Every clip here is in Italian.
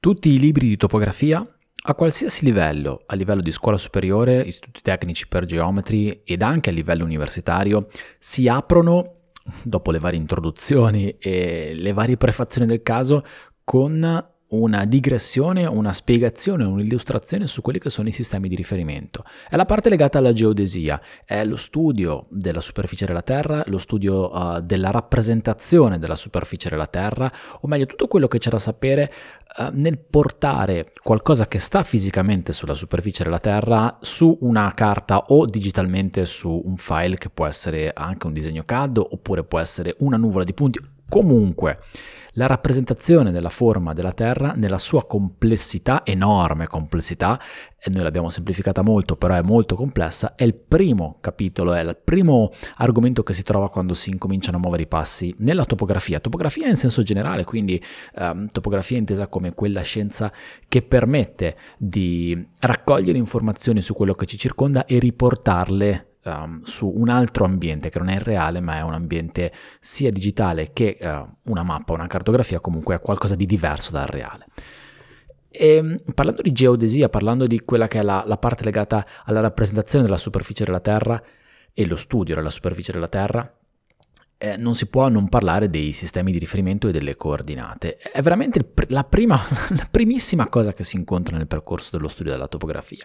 Tutti i libri di topografia, a qualsiasi livello, a livello di scuola superiore, istituti tecnici per geometri ed anche a livello universitario, si aprono, dopo le varie introduzioni e le varie prefazioni del caso, con una digressione, una spiegazione, un'illustrazione su quelli che sono i sistemi di riferimento. È la parte legata alla geodesia, è lo studio della superficie della Terra, lo studio uh, della rappresentazione della superficie della Terra, o meglio tutto quello che c'è da sapere uh, nel portare qualcosa che sta fisicamente sulla superficie della Terra su una carta o digitalmente su un file che può essere anche un disegno CAD oppure può essere una nuvola di punti. Comunque, la rappresentazione della forma della Terra nella sua complessità, enorme complessità, e noi l'abbiamo semplificata molto, però è molto complessa, è il primo capitolo, è il primo argomento che si trova quando si incominciano a muovere i passi nella topografia. Topografia in senso generale, quindi ehm, topografia intesa come quella scienza che permette di raccogliere informazioni su quello che ci circonda e riportarle um, su un altro ambiente che non è reale, ma è un ambiente sia digitale che uh, una mappa, una cartografia, comunque è qualcosa di diverso dal reale. E, ehm, parlando di geodesia, parlando di quella che è la, la parte legata alla rappresentazione della superficie della Terra e lo studio della superficie della Terra, eh, non si può non parlare dei sistemi di riferimento e delle coordinate. È veramente la, prima, la primissima cosa che si incontra nel percorso dello studio della topografia.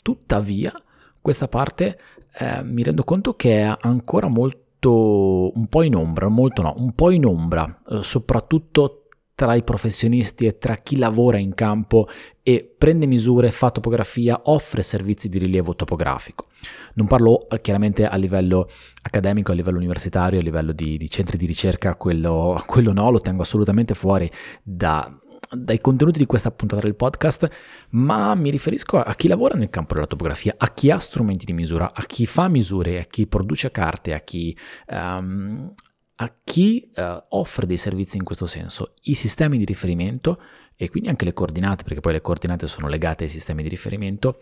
Tuttavia, questa parte eh, mi rendo conto che è ancora molto, un po' in ombra, molto no, un po' in ombra, eh, soprattutto tra i professionisti e tra chi lavora in campo e prende misure, fa topografia, offre servizi di rilievo topografico. Non parlo eh, chiaramente a livello accademico, a livello universitario, a livello di, di centri di ricerca, quello, quello no, lo tengo assolutamente fuori da, dai contenuti di questa puntata del podcast, ma mi riferisco a chi lavora nel campo della topografia, a chi ha strumenti di misura, a chi fa misure, a chi produce carte, a chi, um, a chi uh, offre dei servizi in questo senso. I sistemi di riferimento e quindi anche le coordinate, perché poi le coordinate sono legate ai sistemi di riferimento,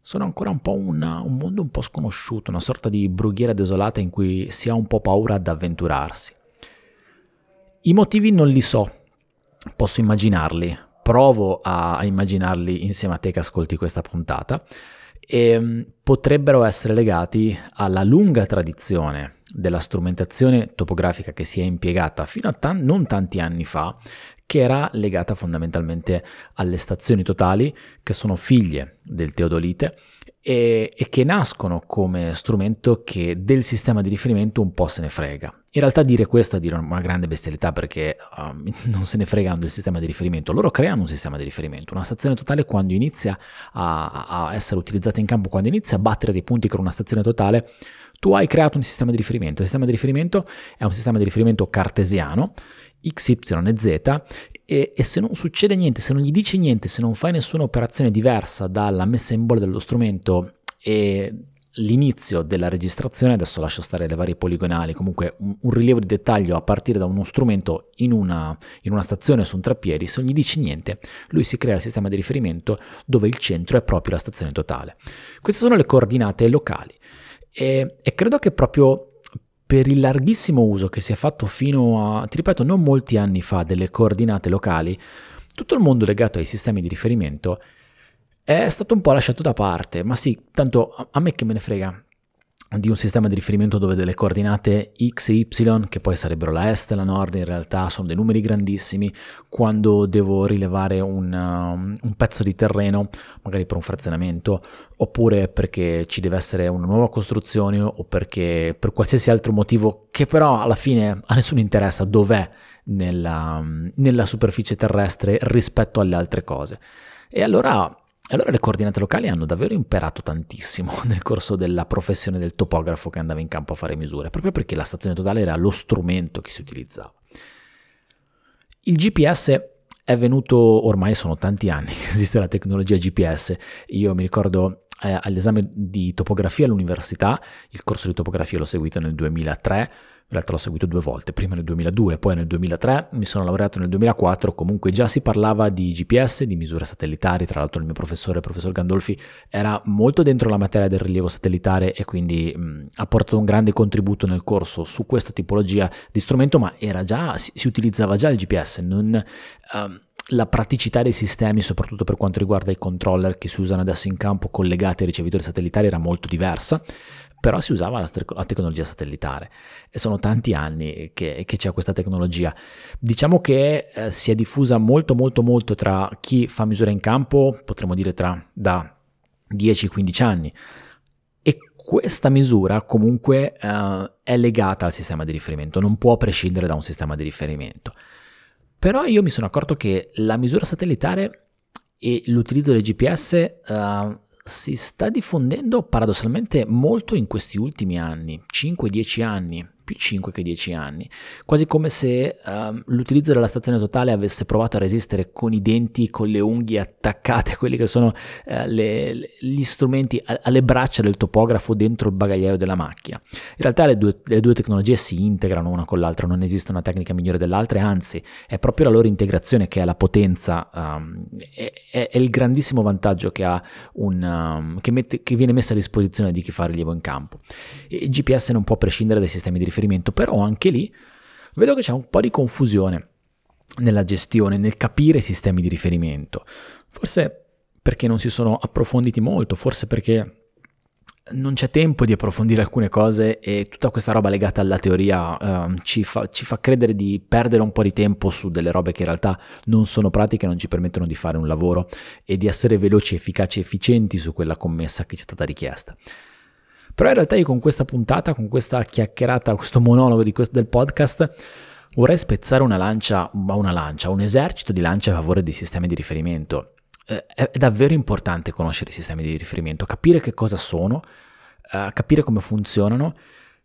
sono ancora un po' una, un mondo un po' sconosciuto, una sorta di brughiera desolata in cui si ha un po' paura ad avventurarsi. I motivi non li so, posso immaginarli, provo a, immaginarli insieme a te che ascolti questa puntata. E ehm, potrebbero essere legati alla lunga tradizione della strumentazione topografica che si è impiegata fino a tan- non tanti anni fa, che era legata fondamentalmente alle stazioni totali, che sono figlie del teodolite e, e, che nascono come strumento che del sistema di riferimento un po' se ne frega. In realtà dire questo è dire una grande bestialità perché um, non se ne fregano del sistema di riferimento, loro creano un sistema di riferimento, una stazione totale quando inizia a, a essere utilizzata in campo, quando inizia a battere dei punti con una stazione totale, tu hai creato un sistema di riferimento. Il sistema di riferimento è un sistema di riferimento cartesiano, x, y e z, e, e, se non succede niente, se non gli dici niente, se non fai nessuna operazione diversa dalla messa in bolla dello strumento e l'inizio della registrazione, adesso lascio stare le varie poligonali, comunque un, un rilievo di dettaglio a partire da uno strumento in una, in una, stazione su un trappiedi, se non gli dici niente, lui si crea il sistema di riferimento dove il centro è proprio la stazione totale. Queste sono le coordinate locali. E, e credo che proprio per il larghissimo uso che si è fatto fino a, ti ripeto, non molti anni fa delle coordinate locali, tutto il mondo legato ai sistemi di riferimento è stato un po' lasciato da parte, ma sì, tanto a me che me ne frega, di un sistema di riferimento dove delle coordinate x e y, che poi sarebbero la est e la nord, in realtà sono dei numeri grandissimi, quando devo rilevare un, um, un, pezzo di terreno, magari per un frazionamento, oppure perché ci deve essere una nuova costruzione o perché per qualsiasi altro motivo che però alla fine a nessuno interessa dov'è nella, nella superficie terrestre rispetto alle altre cose. E allora allora le coordinate locali hanno davvero imperato tantissimo nel corso della professione del topografo che andava in campo a fare misure, proprio perché la stazione totale era lo strumento che si utilizzava. Il GPS è venuto, ormai sono tanti anni che esiste la tecnologia GPS, io mi ricordo eh, all'esame di topografia all'università, il corso di topografia l'ho seguito nel 2003, in realtà l'ho seguito due volte, prima nel 2002 poi nel 2003, mi sono laureato nel 2004, comunque già si parlava di GPS, di misure satellitari, tra l'altro il mio professore, il professor Gandolfi, era molto dentro la materia del rilievo satellitare e quindi mh, ha portato un grande contributo nel corso su questa tipologia di strumento, ma già, si, si, utilizzava già il GPS, non... Um, la praticità dei sistemi, soprattutto per quanto riguarda i controller che si usano adesso in campo collegati ai ricevitori satellitari, era molto diversa, però si usava la, la tecnologia satellitare e sono tanti anni che, che c'è questa tecnologia. Diciamo che eh, si è diffusa molto molto molto tra chi fa misura in campo, potremmo dire tra da 10-15 anni, questa misura comunque eh, è legata al sistema di riferimento, non può prescindere da un sistema di riferimento. Però io mi sono accorto che la misura satellitare e l'utilizzo del GPS uh, eh, si sta diffondendo paradossalmente molto in questi ultimi anni, 5-10 anni più 5 che 10 anni, quasi come se uh, l'utilizzo della stazione totale avesse provato a resistere con i denti, con le unghie attaccate a quelli che sono uh, le, gli strumenti, a, alle braccia del topografo dentro il bagagliaio della macchina. In realtà le due, le due tecnologie si integrano una con l'altra, non esiste una tecnica migliore dell'altra, anzi è proprio la loro integrazione che è la potenza, um, è, è, è, il grandissimo vantaggio che, ha un, um, che, mette, che viene messo a disposizione di chi fa rilievo in campo. Il GPS non può prescindere dai sistemi di riferimento riferimento, però anche lì vedo che c'è un po' di confusione nella gestione, nel capire i sistemi di riferimento. Forse perché non si sono approfonditi molto, forse perché non c'è tempo di approfondire alcune cose e tutta questa roba legata alla teoria uh, ci, fa, ci, fa, credere di perdere un po' di tempo su delle robe che in realtà non sono pratiche, non ci permettono di fare un lavoro e di essere veloci, efficaci, efficienti su quella commessa che ci è stata richiesta. Però in realtà io con questa puntata, con questa chiacchierata, questo monologo questo, del podcast, vorrei spezzare una lancia, una lancia, un esercito di lance a favore dei sistemi di riferimento. Eh, è davvero importante conoscere i sistemi di riferimento, capire che cosa sono, eh, capire come funzionano,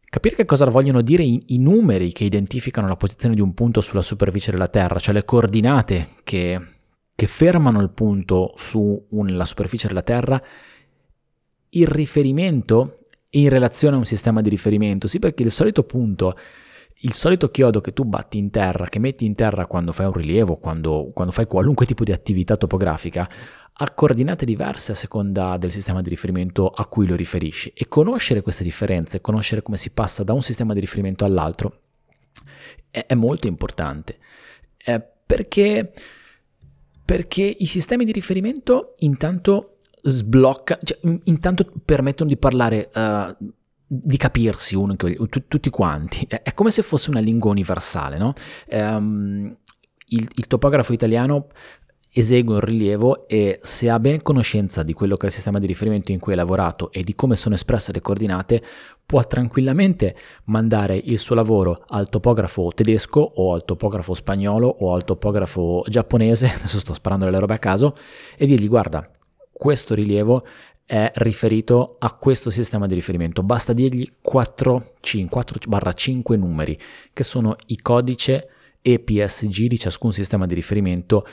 capire che cosa vogliono dire i, i, numeri che identificano la posizione di un punto sulla superficie della Terra, cioè le coordinate che, che fermano il punto sulla superficie della Terra, il riferimento in relazione a un sistema di riferimento, sì perché il solito punto, il solito chiodo che tu batti in terra, che metti in terra quando fai un rilievo, quando, quando fai qualunque tipo di attività topografica, ha coordinate diverse a seconda del sistema di riferimento a cui lo riferisci. E conoscere queste differenze, conoscere come si passa da un sistema di riferimento all'altro è, è molto importante. Eh, perché, perché i sistemi di riferimento intanto sblocca, cioè, intanto permettono di parlare, uh, di capirsi uno t- tutti quanti. È, è, come se fosse una lingua universale, no? Um, il, il, topografo italiano esegue un rilievo e se ha ben conoscenza di quello che è il sistema di riferimento in cui ha lavorato e di come sono espresse le coordinate, può tranquillamente mandare il suo lavoro al topografo tedesco o al topografo spagnolo o al topografo giapponese, adesso sto sparando le robe a caso, e dirgli guarda, questo rilievo è riferito a questo sistema di riferimento. Basta dirgli 4, 5 numeri, che sono i codice EPSG di ciascun sistema di riferimento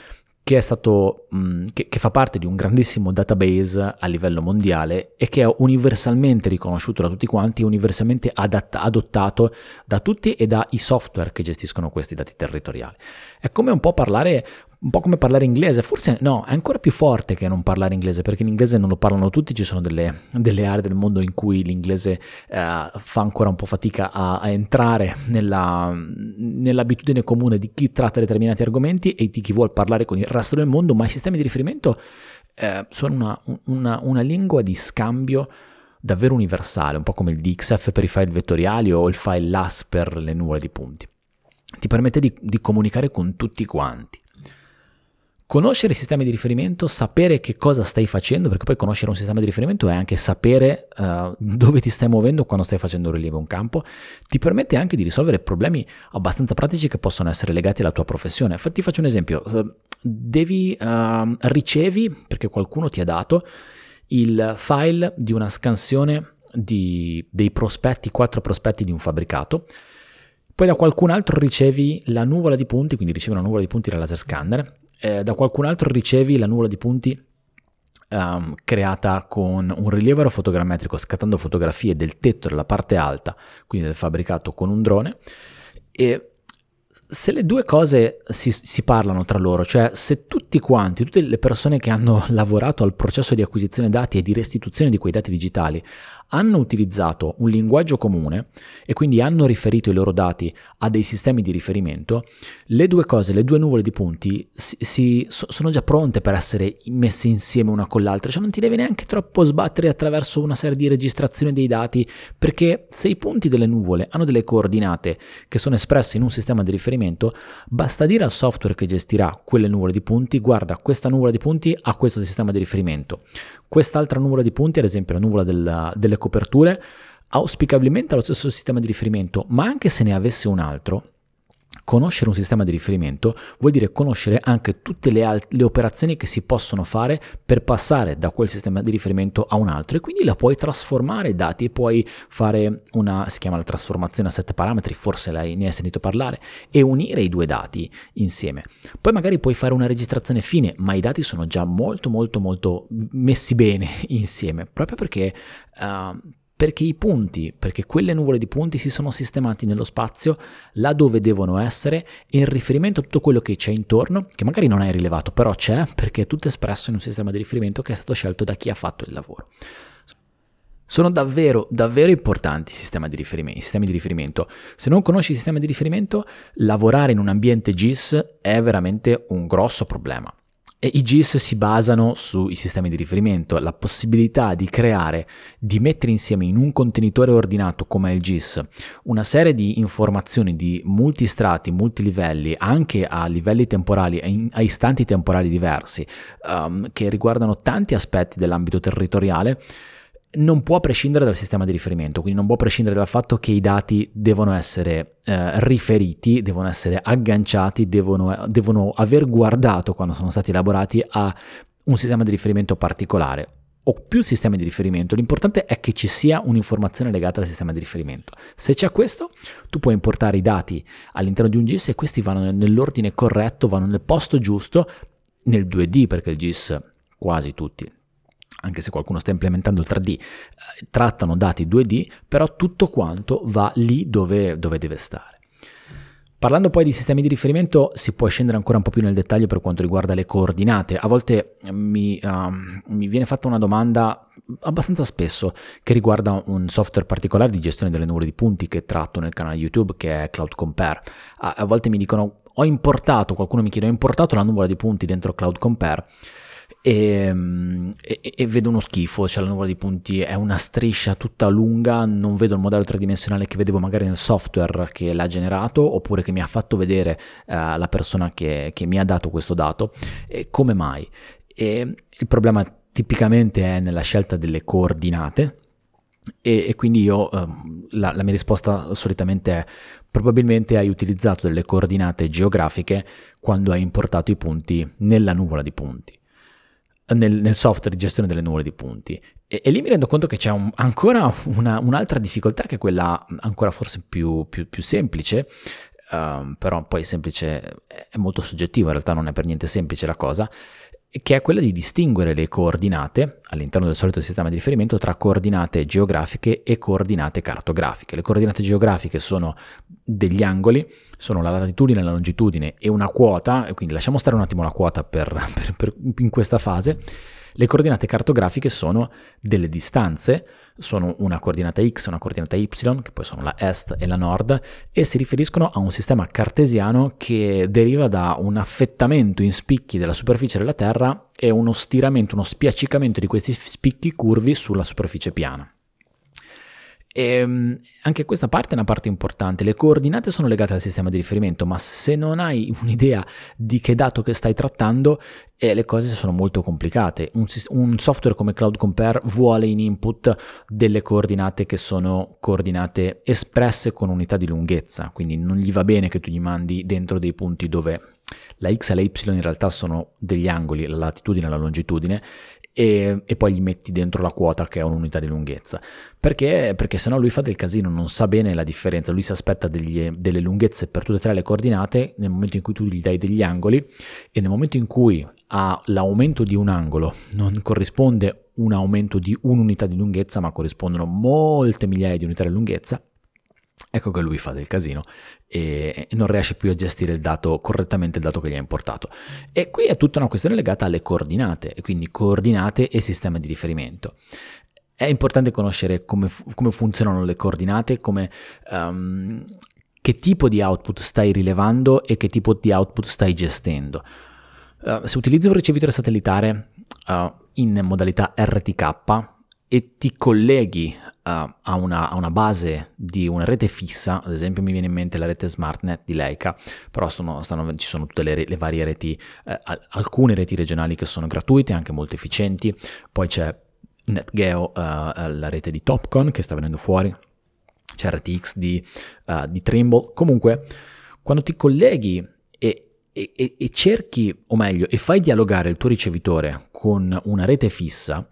che, stato, mm, che, che, fa parte di un grandissimo database a livello mondiale e che è universalmente riconosciuto da tutti quanti, universalmente adatt- adottato da tutti e dai software che gestiscono questi dati territoriali. È come un po' parlare un po' come parlare inglese, forse no, è ancora più forte che non parlare inglese, perché l'inglese non lo parlano tutti, ci sono delle, delle aree del mondo in cui l'inglese eh, fa ancora un po' fatica a, a entrare nella, nell'abitudine comune di chi tratta determinati argomenti e di chi vuole parlare con il resto del mondo, ma i sistemi di riferimento eh, sono una, una, una lingua di scambio davvero universale, un po' come il DXF per i file vettoriali o il file LAS per le nuvole di punti. Ti permette di, di comunicare con tutti quanti. Conoscere i sistemi di riferimento, sapere che cosa stai facendo, perché poi conoscere un sistema di riferimento è anche sapere uh, dove ti stai muovendo quando stai facendo un rilievo in campo, ti permette anche di risolvere problemi abbastanza pratici che possono essere legati alla tua professione. Ti faccio un esempio, devi, uh, ricevi, perché qualcuno ti ha dato, il file di una scansione di, dei prospetti, quattro prospetti di un fabbricato, poi da qualcun altro ricevi la nuvola di punti, quindi ricevi una nuvola di punti dal laser scanner, eh, da qualcun altro ricevi la nuvola di punti um, creata con un rilievo aerofotogrammetrico scattando fotografie del tetto della parte alta, quindi del fabbricato con un drone, e se le due cose si, si, parlano tra loro, cioè se tutti quanti, tutte le persone che hanno lavorato al processo di acquisizione dati e di restituzione di quei dati digitali hanno utilizzato un linguaggio comune e quindi hanno riferito i loro dati a dei sistemi di riferimento, le due cose, le due nuvole di punti si, si, sono già pronte per essere messe insieme una con l'altra, cioè non ti devi neanche troppo sbattere attraverso una serie di registrazioni dei dati, perché se i punti delle nuvole hanno delle coordinate che sono espresse in un sistema di riferimento, basta dire al software che gestirà quelle nuvole di punti, guarda, questa nuvola di punti ha questo sistema di riferimento. Quest'altra nuvola di punti, ad esempio la nuvola del, delle coperture, auspicabilmente ha lo stesso sistema di riferimento, ma anche se ne avesse un altro, Conoscere un sistema di riferimento vuol dire conoscere anche tutte le, al- le, operazioni che si possono fare per passare da quel sistema di riferimento a un altro e quindi la puoi trasformare i dati e puoi fare una, si chiama la trasformazione a sette parametri, forse l'hai, ne hai sentito parlare, e unire i due dati insieme. Poi magari puoi fare una registrazione fine, ma i dati sono già molto molto molto messi bene insieme, proprio perché uh, perché i punti, perché quelle nuvole di punti si sono sistemati nello spazio là dove devono essere in riferimento a tutto quello che c'è intorno, che magari non hai rilevato, però c'è perché è tutto espresso in un sistema di riferimento che è stato scelto da chi ha fatto il lavoro. Sono davvero, davvero importanti i sistemi i sistemi di riferimento. Se non conosci il sistema di riferimento, lavorare in un ambiente GIS è veramente un grosso problema. E I GIS si basano sui sistemi di riferimento, la possibilità di creare, di mettere insieme in un contenitore ordinato come il GIS una serie di informazioni di multistrati, multilivelli, anche a livelli temporali, a istanti temporali diversi, um, che riguardano tanti aspetti dell'ambito territoriale, non può prescindere dal sistema di riferimento, quindi non può prescindere dal fatto che i dati devono essere eh, riferiti, devono essere agganciati, devono, devono aver guardato quando sono stati elaborati a un sistema di riferimento particolare o più sistemi di riferimento, l'importante è che ci sia un'informazione legata al sistema di riferimento. Se c'è questo, tu puoi importare i dati all'interno di un GIS e questi vanno nell'ordine corretto, vanno nel posto giusto, nel 2D, perché il GIS quasi tutti anche se qualcuno sta implementando il 3D, eh, trattano dati 2D, però tutto quanto va lì dove, dove deve stare. Parlando poi di sistemi di riferimento si può scendere ancora un po' più nel dettaglio per quanto riguarda le coordinate. A volte mi, uh, mi, viene fatta una domanda abbastanza spesso che riguarda un software particolare di gestione delle nuvole di punti che tratto nel canale YouTube che è Cloud Compare. A, a volte mi dicono ho importato, qualcuno mi chiede ho importato la nuvola di punti dentro Cloud Compare e, e, e, vedo uno schifo, cioè la nuvola di punti è una striscia tutta lunga, non vedo il modello tridimensionale che vedevo magari nel software che l'ha generato oppure che mi ha fatto vedere uh, la persona che, che, mi ha dato questo dato. E come mai? E il problema tipicamente è nella scelta delle coordinate, e, e, quindi io uh, la, la, mia risposta solitamente è probabilmente hai utilizzato delle coordinate geografiche quando hai importato i punti nella nuvola di punti nel, nel, software di gestione delle nuvole di punti. E, e lì mi rendo conto che c'è un, ancora una, un'altra difficoltà che è quella ancora forse più, più, più semplice, uh, però poi semplice è molto soggettivo, in realtà non è per niente semplice la cosa, che è quella di distinguere le coordinate all'interno del solito sistema di riferimento tra coordinate geografiche e coordinate cartografiche. Le coordinate geografiche sono degli angoli, sono la latitudine, la longitudine e una quota, e quindi lasciamo stare un attimo la quota per, per, per, in questa fase. Le coordinate cartografiche sono delle distanze sono una coordinata x e una coordinata y, che poi sono la est e la nord, e si riferiscono a un sistema cartesiano che deriva da un affettamento in spicchi della superficie della Terra e uno stiramento, uno spiaccicamento di questi spicchi curvi sulla superficie piana. E ehm, anche questa parte è una parte importante. Le coordinate sono legate al sistema di riferimento, ma se non hai un'idea di che dato che stai trattando, eh, le cose sono molto complicate. Un, un, software come Cloud Compare vuole in input delle coordinate che sono coordinate espresse con unità di lunghezza, quindi non gli va bene che tu gli mandi dentro dei punti dove la x e la y in realtà sono degli angoli, la latitudine e la longitudine, e, e, poi gli metti dentro la quota che è un'unità di lunghezza. Perché? Perché se no lui fa del casino, non sa bene la differenza, lui si aspetta degli, delle lunghezze per tutte e tre le coordinate nel momento in cui tu gli dai degli angoli e nel momento in cui ha l'aumento di un angolo non corrisponde un aumento di un'unità di lunghezza ma corrispondono molte migliaia di unità di lunghezza, ecco che lui fa del casino e non riesce più a gestire il dato correttamente il dato che gli ha importato. E qui è tutta una questione legata alle coordinate, e quindi coordinate e sistema di riferimento. è importante conoscere come, come funzionano le coordinate, come, um, che tipo di output stai rilevando e che tipo di output stai gestendo. Uh, se utilizzi un ricevitore satellitare uh, in modalità RTK e ti colleghi uh, a, una, a, una, base di una rete fissa, ad esempio mi viene in mente la rete SmartNet di Leica, però sono, stanno, ci sono tutte le, le varie reti, eh, alcune reti regionali che sono gratuite, anche molto efficienti, poi c'è NetGeo, uh, la rete di Topcon che sta venendo fuori, c'è RTX di, uh, di Trimble, comunque quando ti colleghi e, e, e, cerchi, o meglio, e fai dialogare il tuo ricevitore con una rete fissa,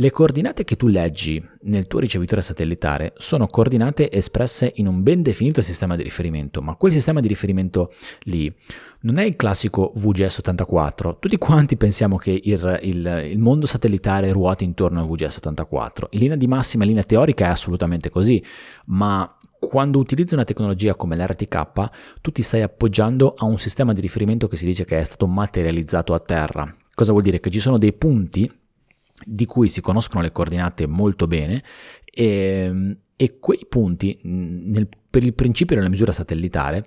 le coordinate che tu leggi nel tuo ricevitore satellitare sono coordinate espresse in un ben definito sistema di riferimento, ma quel sistema di riferimento lì non è il classico VGS84. Tutti quanti pensiamo che il, il, il mondo satellitare ruoti intorno al VGS84. In linea di massima, in linea teorica è assolutamente così, ma quando utilizzi una tecnologia come l'RTK, tu ti stai appoggiando a un sistema di riferimento che si dice che è stato materializzato a terra. Cosa vuol dire? Che ci sono dei punti di cui si conoscono le coordinate molto bene e, e quei punti, nel, per il principio della misura satellitare,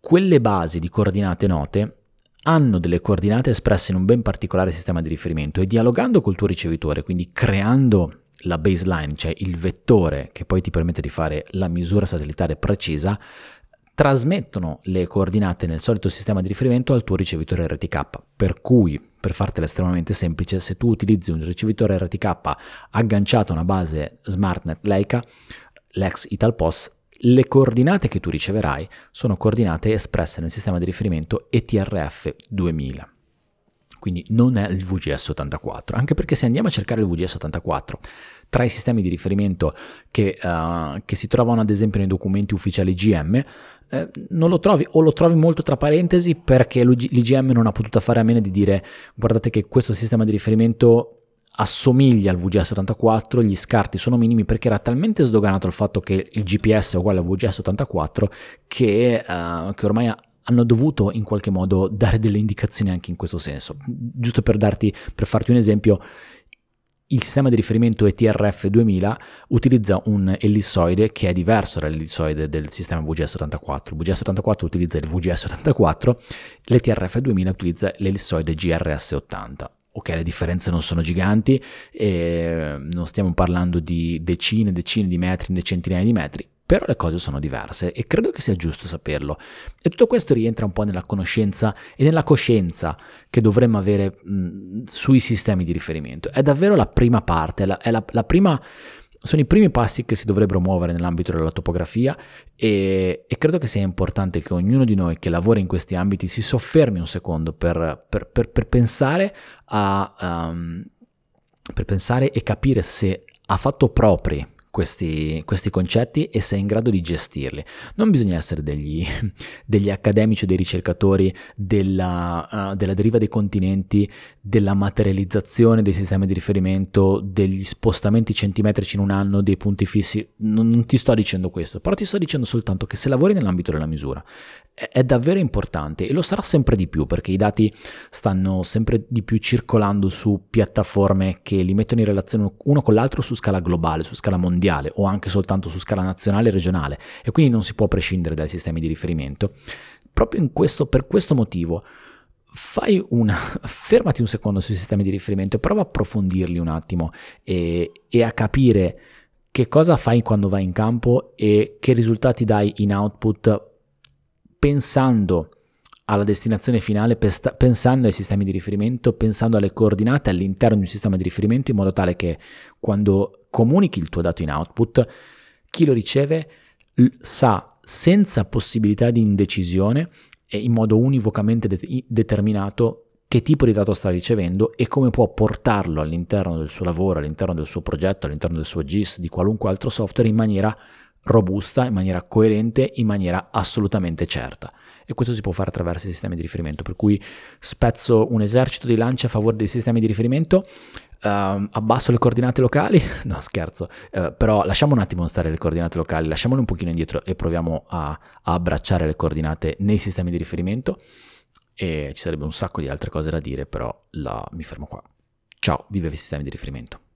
quelle basi di coordinate note hanno delle coordinate espresse in un ben particolare sistema di riferimento e dialogando col tuo ricevitore, quindi creando la baseline, cioè il vettore che poi ti permette di fare la misura satellitare precisa, trasmettono le coordinate nel solito sistema di riferimento al tuo ricevitore RTK. Per cui, per fartela estremamente semplice, se tu utilizzi un ricevitore RTK agganciato a una base SmartNet Leica, l'ex Italpos, le coordinate che tu riceverai sono coordinate espresse nel sistema di riferimento ETRF 2000 quindi non è il VGS84, anche perché se andiamo a cercare il VGS84 tra i sistemi di riferimento che, uh, che si trovano ad esempio nei documenti ufficiali GM, eh, non lo trovi o lo trovi molto tra parentesi perché l'IGM non ha potuto fare a meno di dire guardate che questo sistema di riferimento assomiglia al VGS84, gli scarti sono minimi perché era talmente sdoganato il fatto che il GPS è uguale al VGS84 che, uh, che ormai hanno dovuto in qualche modo dare delle indicazioni anche in questo senso. Giusto per darti, per farti un esempio, il sistema di riferimento ETRF 2000 utilizza un ellissoide che è diverso dall'ellissoide del sistema VGS84. Il VGS84 utilizza il VGS84, l'ETRF 2000 utilizza l'ellissoide GRS80. Ok, le differenze non sono giganti, non stiamo parlando di decine e decine di metri, di centinaia di metri, però le cose sono diverse e credo che sia giusto saperlo. E tutto questo rientra un po' nella conoscenza e nella coscienza che dovremmo avere mh, sui sistemi di riferimento. È davvero la prima parte, la, è la, la prima, sono i primi passi che si dovrebbero muovere nell'ambito della topografia e, e, credo che sia importante che ognuno di noi che lavora in questi ambiti si soffermi un secondo per, per, per, per pensare a... Um, pensare e capire se ha fatto propri questi, questi, concetti e sei in grado di gestirli. Non bisogna essere degli, degli accademici o dei ricercatori della, uh, della, deriva dei continenti, della materializzazione dei sistemi di riferimento, degli spostamenti centimetrici in un anno, dei punti fissi. Non, non ti sto dicendo questo, però ti sto dicendo soltanto che se lavori nell'ambito della misura è, è davvero importante e lo sarà sempre di più perché i dati stanno sempre di più circolando su piattaforme che li mettono in relazione uno con l'altro su scala globale, su scala mondiale mondiale o anche soltanto su scala nazionale e regionale e quindi non si può prescindere dai sistemi di riferimento. Proprio questo, per questo motivo fai una, fermati un secondo sui sistemi di riferimento e prova a approfondirli un attimo e, e a capire che cosa fai quando vai in campo e che risultati dai in output pensando alla destinazione finale, pensando ai sistemi di riferimento, pensando alle coordinate all'interno di un sistema di riferimento in modo tale che quando comunichi il tuo dato in output, chi lo riceve sa senza possibilità di indecisione e in modo univocamente de- determinato che tipo di dato sta ricevendo e come può portarlo all'interno del suo lavoro, all'interno del suo progetto, all'interno del suo GIS, di qualunque altro software in maniera robusta, in maniera coerente, in maniera assolutamente certa e questo si può fare attraverso i sistemi di riferimento, per cui spezzo un esercito di lance a favore dei sistemi di riferimento, Uh, abbasso le coordinate locali, no scherzo, uh, però lasciamo un attimo stare le coordinate locali, lasciamole un pochino indietro e proviamo a, a, abbracciare le coordinate nei sistemi di riferimento e ci sarebbe un sacco di altre cose da dire, però la, mi fermo qua. Ciao, vive i sistemi di riferimento.